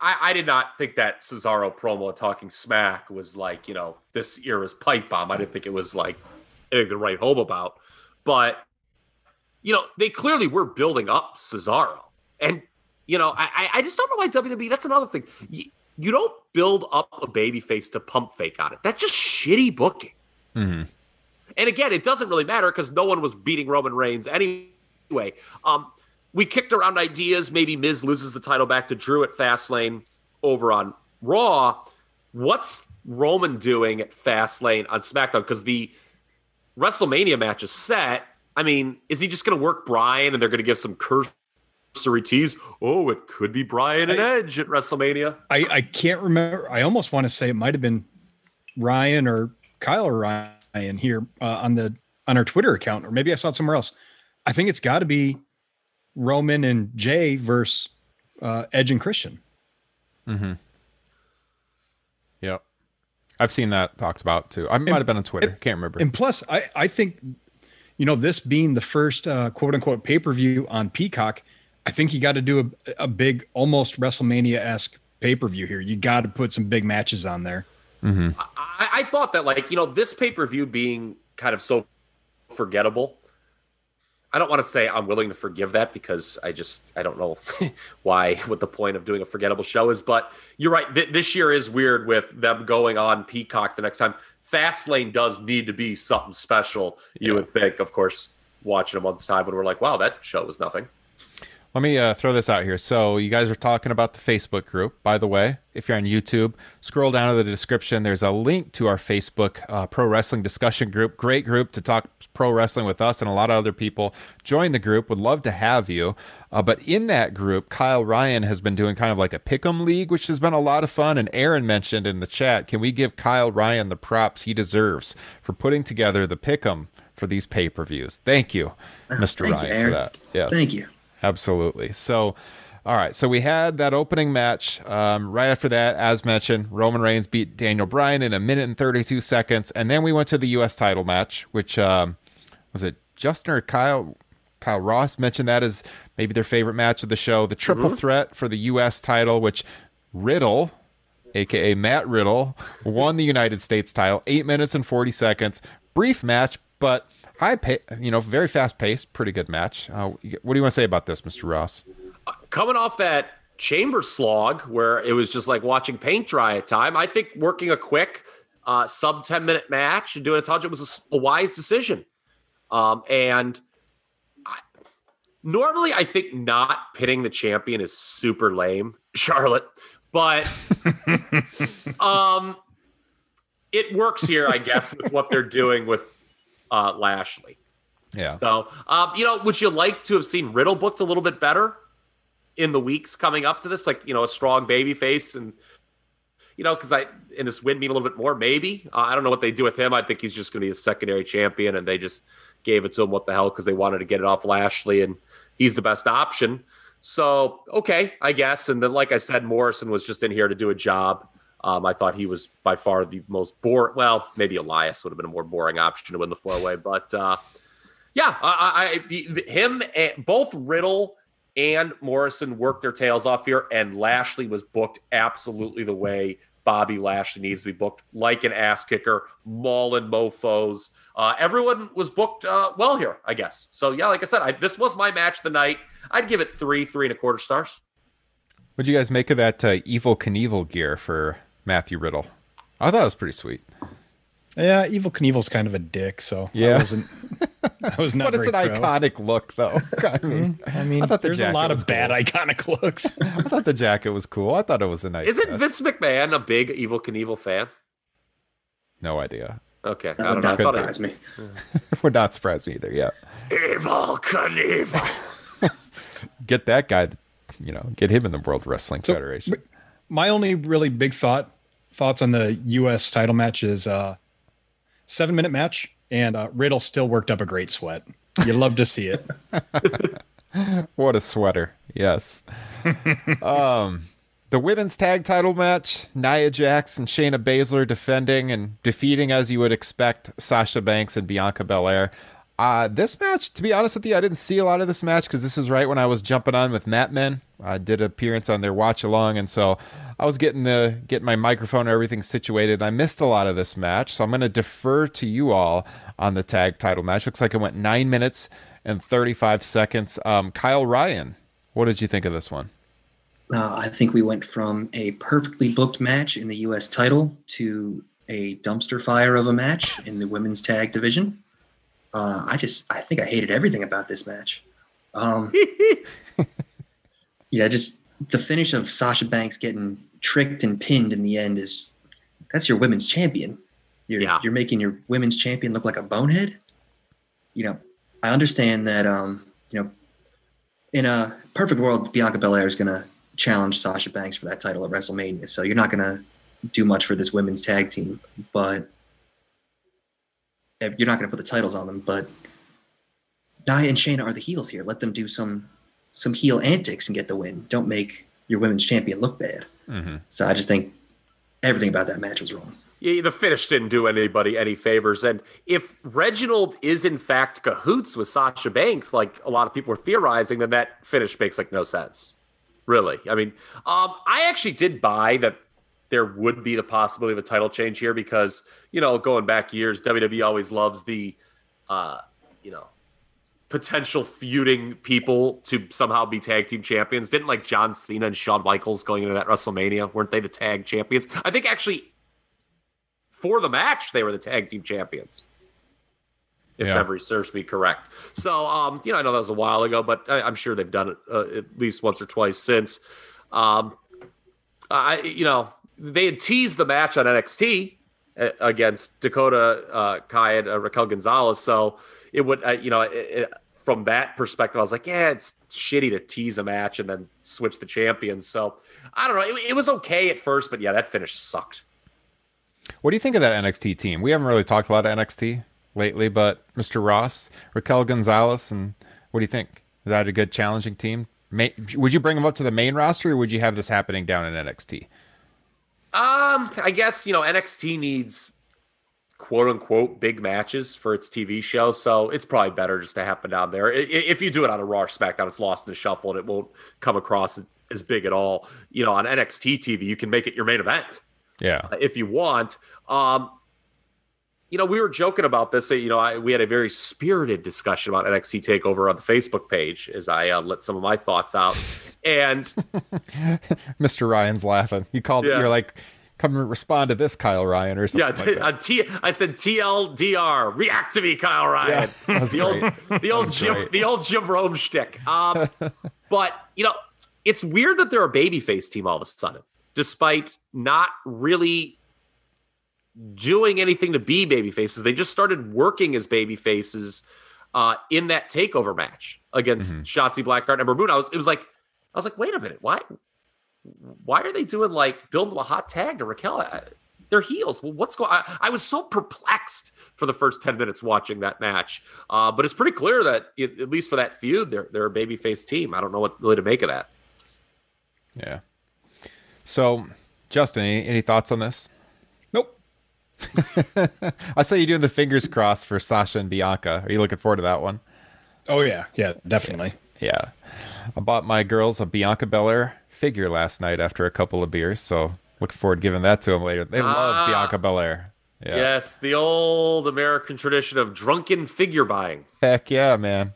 I I did not think that Cesaro promo talking smack was like you know this era's pipe bomb. I didn't think it was like anything to write home about, but you know they clearly were building up Cesaro, and you know I I- I just don't know why WWE. That's another thing. You, you don't build up a babyface to pump fake on it. That's just shitty booking. And again, it doesn't really matter because no one was beating Roman Reigns anyway. Um, we kicked around ideas. Maybe Miz loses the title back to Drew at Fastlane over on Raw. What's Roman doing at Fastlane on SmackDown? Because the WrestleMania match is set. I mean, is he just going to work Bryan and they're going to give some cursory tease? Oh, it could be Bryan and Edge at WrestleMania. I, I can't remember. I almost want to say it might have been Ryan or Kyle or Ryan here uh, on the on our Twitter account, or maybe I saw it somewhere else. I think it's got to be Roman and Jey versus uh, Edge and Christian. Mm-hmm. Yep. I've seen that talked about too. I might have been on Twitter. and- Can't remember. And plus, I, I think, you know, this being the first uh, quote unquote pay per view on Peacock, I think you got to do a, a big, almost WrestleMania esque pay per view here. You got to put some big matches on there. mm-hmm. I, I thought that like you know this pay per view being kind of so forgettable. I don't want to say I'm willing to forgive that because I just I don't know <laughs> why what the point of doing a forgettable show is. But you're right. Th- this year is weird with them going on Peacock the next time. Fastlane does need to be something special. You would think, of course, watching a month's time when we're like, wow, that show was nothing. Let me uh, throw this out here. So, you guys are talking about the Facebook group. By the way, if you're on YouTube, scroll down to the description. There's a link to our Facebook uh, pro wrestling discussion group. Great group to talk pro wrestling with us and a lot of other people. Join the group. Would love to have you. Uh, but in that group, Kyle Ryan has been doing kind of like a pick'em league, which has been a lot of fun. And Aaron mentioned in the chat, can we give Kyle Ryan the props he deserves for putting together the pick'em for these pay per views? Thank you, Mr. Thank you, Ryan, for that. Yes. Thank you. Absolutely. So, all right. So we had that opening match. Um, right after that, as mentioned, Roman Reigns beat Daniel Bryan in a minute and 32 seconds. And then we went to the U.S. title match, which um, was it Justin or Kyle? Kyle Ross mentioned that as maybe their favorite match of the show. The triple threat for the U.S. title, which Riddle, aka Matt Riddle, won the United States title, eight minutes and 40 seconds. Brief match, but high pay, you know, very fast pace, pretty good match. Uh, what do you want to say about this, Mr. Ross? coming off that chamber slog where it was just like watching paint dry at time, I think working a quick uh, sub 10 minute match and doing a touch, it was a wise decision. Um, and I, normally I think not pitting the champion is super lame, <laughs> Charlotte, but <laughs> um, it works here, I guess, with what they're doing with uh, Lashley. Yeah. So, um, you know, would you like to have seen Riddle booked a little bit better in the weeks coming up to this? Like, you know, a strong baby face and, you know, because I, in this win, mean a little bit more, maybe. Uh, I don't know what they do with him. I think he's just going to be a secondary champion and they just gave it to him. What the hell? Because they wanted to get it off Lashley and he's the best option. So, okay, I guess. And then, like I said, Morrison was just in here to do a job. Um, I thought he was by far the most boring. Well, maybe Elias would have been a more boring option to win the four way, but uh, yeah, I, I, him, both Riddle and Morrison worked their tails off here, and Lashley was booked absolutely the way Bobby Lashley needs to be booked, like an ass kicker, mauling mofo's. Uh, everyone was booked uh, well here, I guess. So yeah, like I said, I, this was my match of the night. I'd give it three, three and a quarter stars. What'd you guys make of that uh, Evel Knievel gear for Matthew Riddle? I thought it was pretty sweet. Yeah, Evel Knievel's kind of a dick, so Yeah. I wasn't. I was not. <laughs> but it's an very pro. iconic look, though. <laughs> I mean, mm-hmm. I mean, I thought the there's a lot was of bad iconic looks. <laughs> I thought the jacket was cool. I thought it was a nice. Isn't touch. Vince McMahon a big Evel Knievel fan? No idea. Okay, I That don't would know. I not thought surprise it, me. Would not surprise me either. Yeah, Evel Knievel. get that guy. You know, get him in the World Wrestling Federation. My only really big thought thoughts on the U.S. title match is uh, seven minute match, and uh, Riddle still worked up a great sweat. You love to see it. <laughs> What a sweater. Yes. <laughs> um, the women's tag title match, Nia Jax and Shayna Baszler defending and defeating, as you would expect, Sasha Banks and Bianca Belair. Uh, this match, to be honest with you, I didn't see a lot of this match because this is right when I was jumping on with Mat Men. I did an appearance on their watch along, and so I was getting the getting my microphone and everything situated. I missed a lot of this match, so I'm going to defer to you all on the tag title match. Looks like it went nine minutes and 35 seconds. Um, Kyle Ryan, what did you think of this one? Uh, I think we went from a perfectly booked match in the U.S. title to a dumpster fire of a match in the women's tag division. Uh, I just, I think I hated everything about this match. Um, <laughs> yeah, just the finish of Sasha Banks getting tricked and pinned in the end is that's your women's champion. You're Yeah. you're making your women's champion look like a bonehead. You know, I understand that. Um, you know, in a perfect world, Bianca Belair is going to challenge Sasha Banks for that title at WrestleMania. So you're not going to do much for this women's tag team, but you're not going to put the titles on them. But Nia and Shayna are the heels here. Let them do some some heel antics and get the win. Don't make your women's champion look bad. Mm-hmm. So I just think everything about that match was wrong. Yeah, the finish didn't do anybody any favors. And if Reginald is in fact cahoots with Sasha Banks, like a lot of people were theorizing, then that finish makes like no sense. Really. I mean, um, I actually did buy that there would be the possibility of a title change here because, you know, going back years, WWE always loves the uh, you know, potential feuding people to somehow be tag team champions. Didn't like John Cena and Shawn Michaels going into that WrestleMania? Weren't they the tag champions? I think actually for the match they were the tag team champions. If Yeah. memory serves me correct. So, um, you know, I know that was a while ago, but I, I'm sure they've done it uh, at least once or twice since. Um, I, you know, they had teased the match on NXT uh, against Dakota uh, Kai and uh, Raquel Gonzalez. So it would, uh, you know, it, it, from that perspective, I was like, yeah, it's shitty to tease a match and then switch the champions. So I don't know. It, it was okay at first, but yeah, that finish sucked. What do you think of that NXT team? We haven't really talked a lot of NXT lately, but Mr. Ross, Raquel Gonzalez, and what do you think? Is that a good challenging team? Ma- would you bring them up to the main roster, or would you have this happening down in NXT? Um, I guess you know NXT needs quote unquote big matches for its TV show, so it's probably better just to happen down there. If you do it on a Raw or SmackDown, it's lost in the shuffle and it won't come across as- as big at all. You know, on NXT TV, you can make it your main event Yeah. if you want. Um, you know, we were joking about this. You know, I, we had a very spirited discussion about NXT Takeover on the Facebook page as I uh, let some of my thoughts out, and. <laughs> Mr. Ryan's laughing. You called Yeah. you're like, come respond to this, Kyle Ryan, or Yeah, something. like that. T, I said TLDR. React to me, Kyle Ryan. <laughs> was the old, the old Jim, great. the old Jim Rome shtick. Um, <laughs> but you know, it's weird that they're a babyface team all of a sudden, despite not really doing anything to be babyfaces. They just started working as babyfaces uh, in that takeover match against Mm-hmm. Shotzi Blackheart and Moon. I was, it was like, I was like, wait a minute, why? why are they doing like building them a hot tag to Raquel? I, they're heels. Well, what's going? I, I was so perplexed for the first ten minutes watching that match. Uh, but it's pretty clear that it, at least for that feud, they're they're a babyface team. I don't know what really to make of that. Yeah. So, Justin, any, any thoughts on this? Nope. <laughs> I saw you doing the fingers crossed for Sasha and Bianca. Are you looking forward to that one? Oh yeah, yeah, definitely. Yeah. I bought my girls a Bianca Belair figure last night after a couple of beers, so looking forward to giving that to them later. They Ah. love Bianca Belair. Yeah. Yes, the old American tradition of drunken figure buying. Heck yeah, man.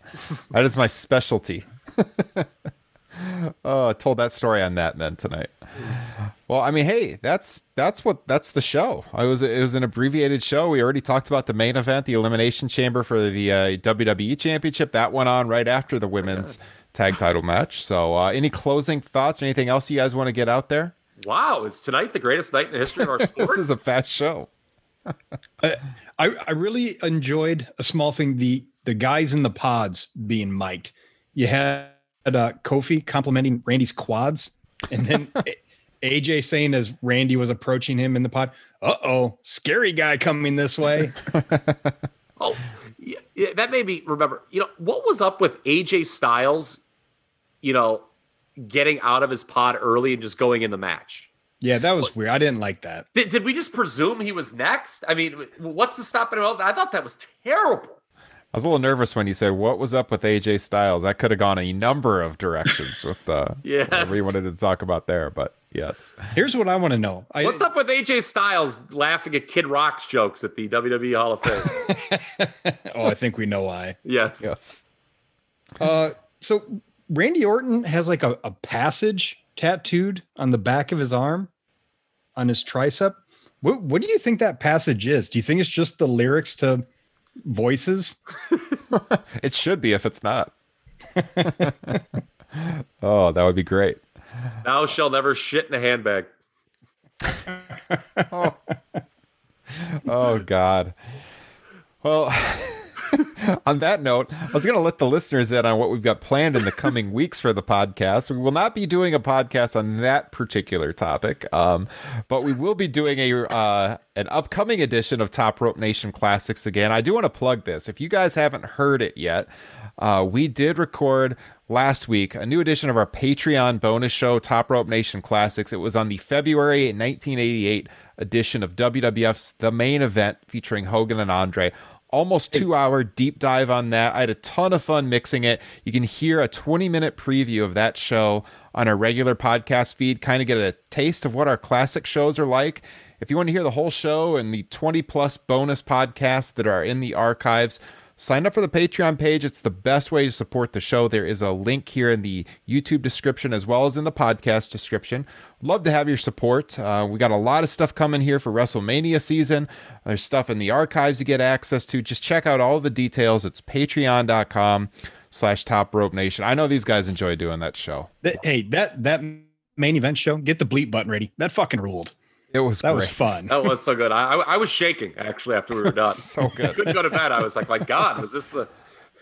that is my specialty. <laughs> oh, I told that story on that then tonight. Well, I mean, hey, that's that's what that's the show. I was it was an abbreviated show. We already talked about the main event, the elimination chamber for the uh, WWE Championship. That went on right after the women's tag title match. So, uh, any closing thoughts? Anything else you guys want to get out there? Wow, is tonight the greatest night in the history of our <laughs> sport? This is a fast show. <laughs> I, I I really enjoyed a small thing the the guys in the pods being mic'd. You had uh, Kofi complimenting Randy's quads, and then A- <laughs> AJ saying as Randy was approaching him in the pod, "Uh oh, scary guy coming this way." <laughs> Oh, yeah, yeah, that made me remember. You know what was up with AJ Styles? You know, getting out of his pod early and just going in the match. yeah, that was weird. I didn't like that. Did, did we just presume he was next? I mean, what's the stop him? I thought that was terrible. I was a little nervous when you said what was up with AJ Styles. That could have gone a number of directions with uh, <laughs> Yes. whatever you wanted to talk about there, but yes. Here's what I want to know. I, What's up with AJ Styles laughing at Kid Rock's jokes at the WWE Hall of Fame? <laughs> oh, I think we know why. yes. Yes. Uh, so Randy Orton has like a, a passage tattooed on the back of his arm, on his tricep. What What do you think that passage is? Do you think it's just the lyrics to Voices? <laughs> It should be if it's not. <laughs> oh, that would be great. <laughs> Thou shall never shit in a handbag. <laughs> Oh God. Well, <laughs> on that note, I was going to let the listeners in on what we've got planned in the coming weeks for the podcast. We will not be doing a podcast on that particular topic, um, but we will be doing a uh, an upcoming edition of Top Rope Nation Classics again. I do want to plug this. If you guys haven't heard it yet, uh, we did record last week a new edition of our Patreon bonus show, Top Rope Nation Classics. It was on the February 1988 edition of WWF's The Main Event featuring Hogan and Andre almost two hour deep dive on that. I had a ton of fun mixing it. You can hear a 20 minute preview of that show on our regular podcast feed, kind of get a taste of what our classic shows are like. If you want to hear the whole show and the 20 plus bonus podcasts that are in the archives, sign up for the Patreon page. It's the best way to support the show. There is a link here in the YouTube description as well as in the podcast description. Love to have your support. Uh, we got a lot of stuff coming here for WrestleMania season. There's stuff in the archives you get access to. Just check out all the details. It's patreon.com slash top rope nation. I know these guys enjoy doing that show. Hey, that that main event show, get the bleep button ready. That fucking ruled. It was that great. was fun. That was so good. I, I I was shaking actually after we were done. <laughs> so good. Couldn't go to bed. I was like, my God, was this the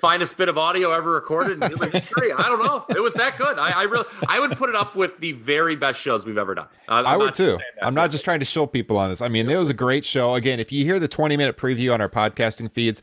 finest bit of audio ever recorded in human history? I don't know. It was that good. I, I really, I would put it up with the very best shows we've ever done. Uh, I'm I would too. I'm not just trying to show people on this. I mean, it was a great show. Again, if you hear the 20 minute preview on our podcasting feeds,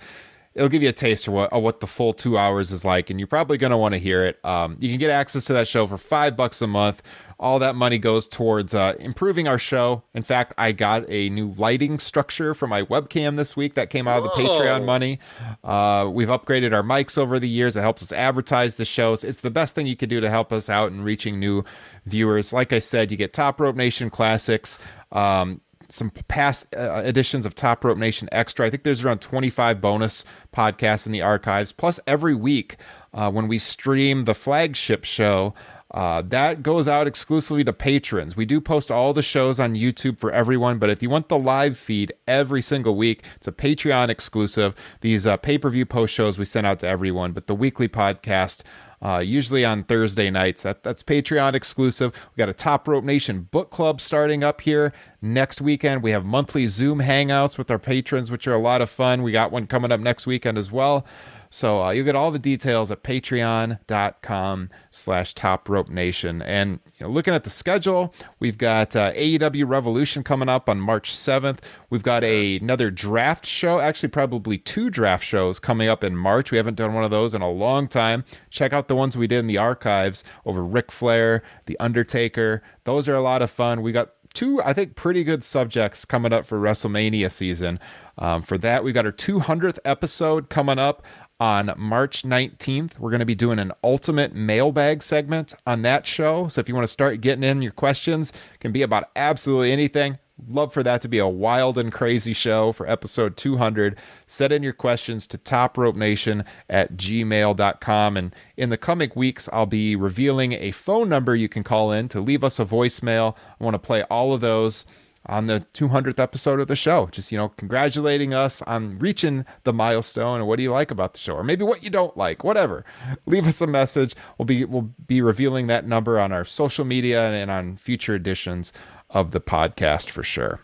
it'll give you a taste of what, of what the full two hours is like, and you're probably going to want to hear it. Um, you can get access to that show for five bucks a month. All that money goes towards uh, improving our show. In fact, I got a new lighting structure for my webcam this week that came out of the Whoa. Patreon money. Uh, we've upgraded our mics over the years. It helps us advertise the shows. It's the best thing you could do to help us out in reaching new viewers. Like I said, you get Top Rope Nation Classics. Um, some past uh, editions of Top Rope Nation Extra. I think there's around 25 bonus podcasts in the archives. Plus, every week uh, when we stream the flagship show, uh, that goes out exclusively to patrons. We do post all the shows on YouTube for everyone, but if you want the live feed every single week, it's a Patreon exclusive. These uh, pay per view post shows we send out to everyone, but the weekly podcast. Uh, usually on Thursday nights. That that's Patreon exclusive. We got a Top Rope Nation book club starting up here next weekend. We have monthly Zoom hangouts with our patrons, which are a lot of fun. We got one coming up next weekend as well. So uh, you'll get all the details at patreon.com slash top rope nation. And you know, looking at the schedule, we've got uh, AEW Revolution coming up on March 7th. We've got a, another draft show, actually probably two draft shows coming up in March. We haven't done one of those in a long time. Check out the ones we did in the archives over Ric Flair, The Undertaker. Those are a lot of fun. We got two, I think, pretty good subjects coming up for WrestleMania season. Um, for that, we got our 200th episode coming up on March 19th. We're going to be doing an ultimate mailbag segment on that show. So if you want to start getting in your questions, can be about absolutely anything. Love for that to be a wild and crazy show for episode 200. Set in your questions to topropenation at gmail.com. And in the coming weeks, I'll be revealing a phone number you can call in to leave us a voicemail. I want to play all of those on the 200th episode of the show. Just, you know, congratulating us on reaching the milestone and what do you like about the show or maybe what you don't like, whatever. <laughs> Leave us a message. We'll be we'll be revealing that number on our social media and on future editions of the podcast for sure.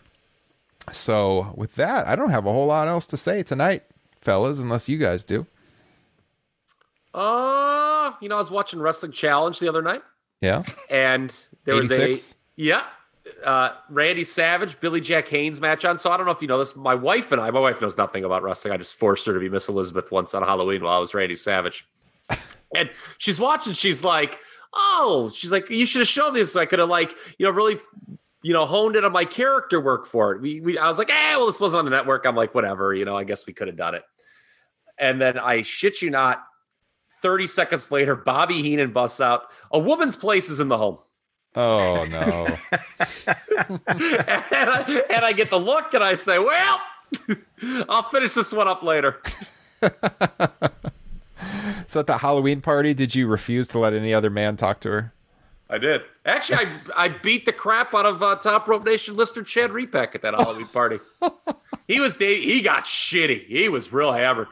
So, with that, I don't have a whole lot else to say tonight, fellas, unless you guys do. Uh, you know, I was watching Wrestling Challenge the other night, Yeah. and there was a yeah, uh, Randy Savage, Billy Jack Haynes match on. So I don't know if you know this. My wife and I, my wife knows nothing about wrestling. I just forced her to be Miss Elizabeth once on Halloween while I was Randy Savage, <laughs> and she's watching. She's like, "Oh," she's like, "You should have shown this. So I could have like, you know, really." You know, honed in on my character work for it. We, we, I was like, eh, well, this wasn't on the network. I'm like, whatever. You know, I guess we could have done it. And then I shit you not, 30 seconds later, Bobby Heenan busts out, a woman's place is in the home. Oh, no. and, <laughs> I, and I get the look and I say, well, I'll finish this one up later. so, at the Halloween party, did you refuse to let any other man talk to her? I did. Actually, I, I beat the crap out of uh, Top Rope Nation listener Chad Repack at that Halloween party. <laughs> he was he got shitty. He was real hammered.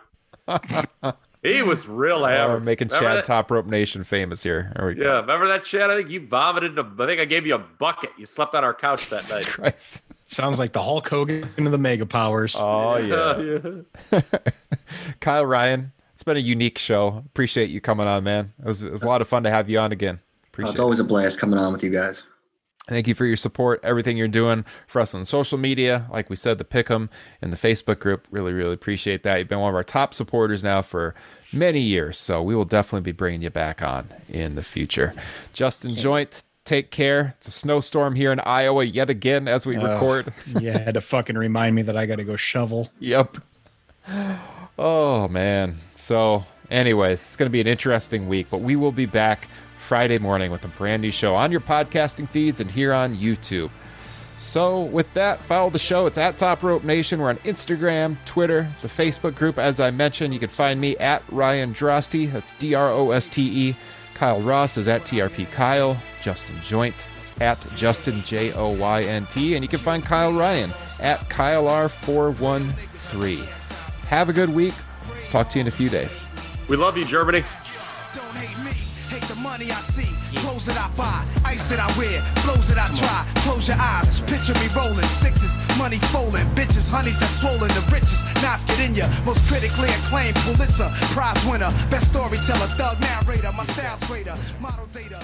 <laughs> He was real Oh, we're making Remember Chad that? Top Rope Nation famous here. There we go. Yeah, remember that Chad? I think you vomited. In a, I think I gave you a bucket. You slept on our couch that Jesus night. Christ. <laughs> Sounds like the Hulk Hogan of the Mega Powers. Oh yeah. <laughs> <laughs> Kyle Ryan, it's been a unique show. Appreciate you coming on, man. It was, it was a lot of fun to have you on again. Oh, it's always a blast coming on with you guys. Thank you for your support, everything you're doing for us on social media. Like we said, the Pick'em and the Facebook group. Really, really appreciate that. You've been one of our top supporters now for many years. So we will definitely be bringing you back on in the future. Justin Joynt, take care. It's a snowstorm here in Iowa yet again as we Oh, record. yeah, had to fucking remind me that I got to go shovel. <laughs> Yep. Oh man. So, anyways, it's going to be an interesting week, but we will be back Friday morning with a brand new show on your podcasting feeds and here on YouTube. So, with that, follow the show. It's at Top Rope Nation. We're on Instagram, Twitter, the Facebook group. As I mentioned, you can find me at Ryan Droste. That's D R O S T E. Kyle Ross is at TRP Kyle. Justin Joynt at Justin J O Y N T. And you can find Kyle Ryan at Kyle R413. Have a good week. Talk to you in a few days. We love you, Germany. Money I see. Clothes that I buy, ice that I wear, flows that I try. Close your eyes, picture me rolling sixes, money folding, bitches, honeys that swollen, the richest. Knives get in ya, most critically acclaimed Pulitzer Prize winner, best storyteller, thug narrator, my style's greater, model data.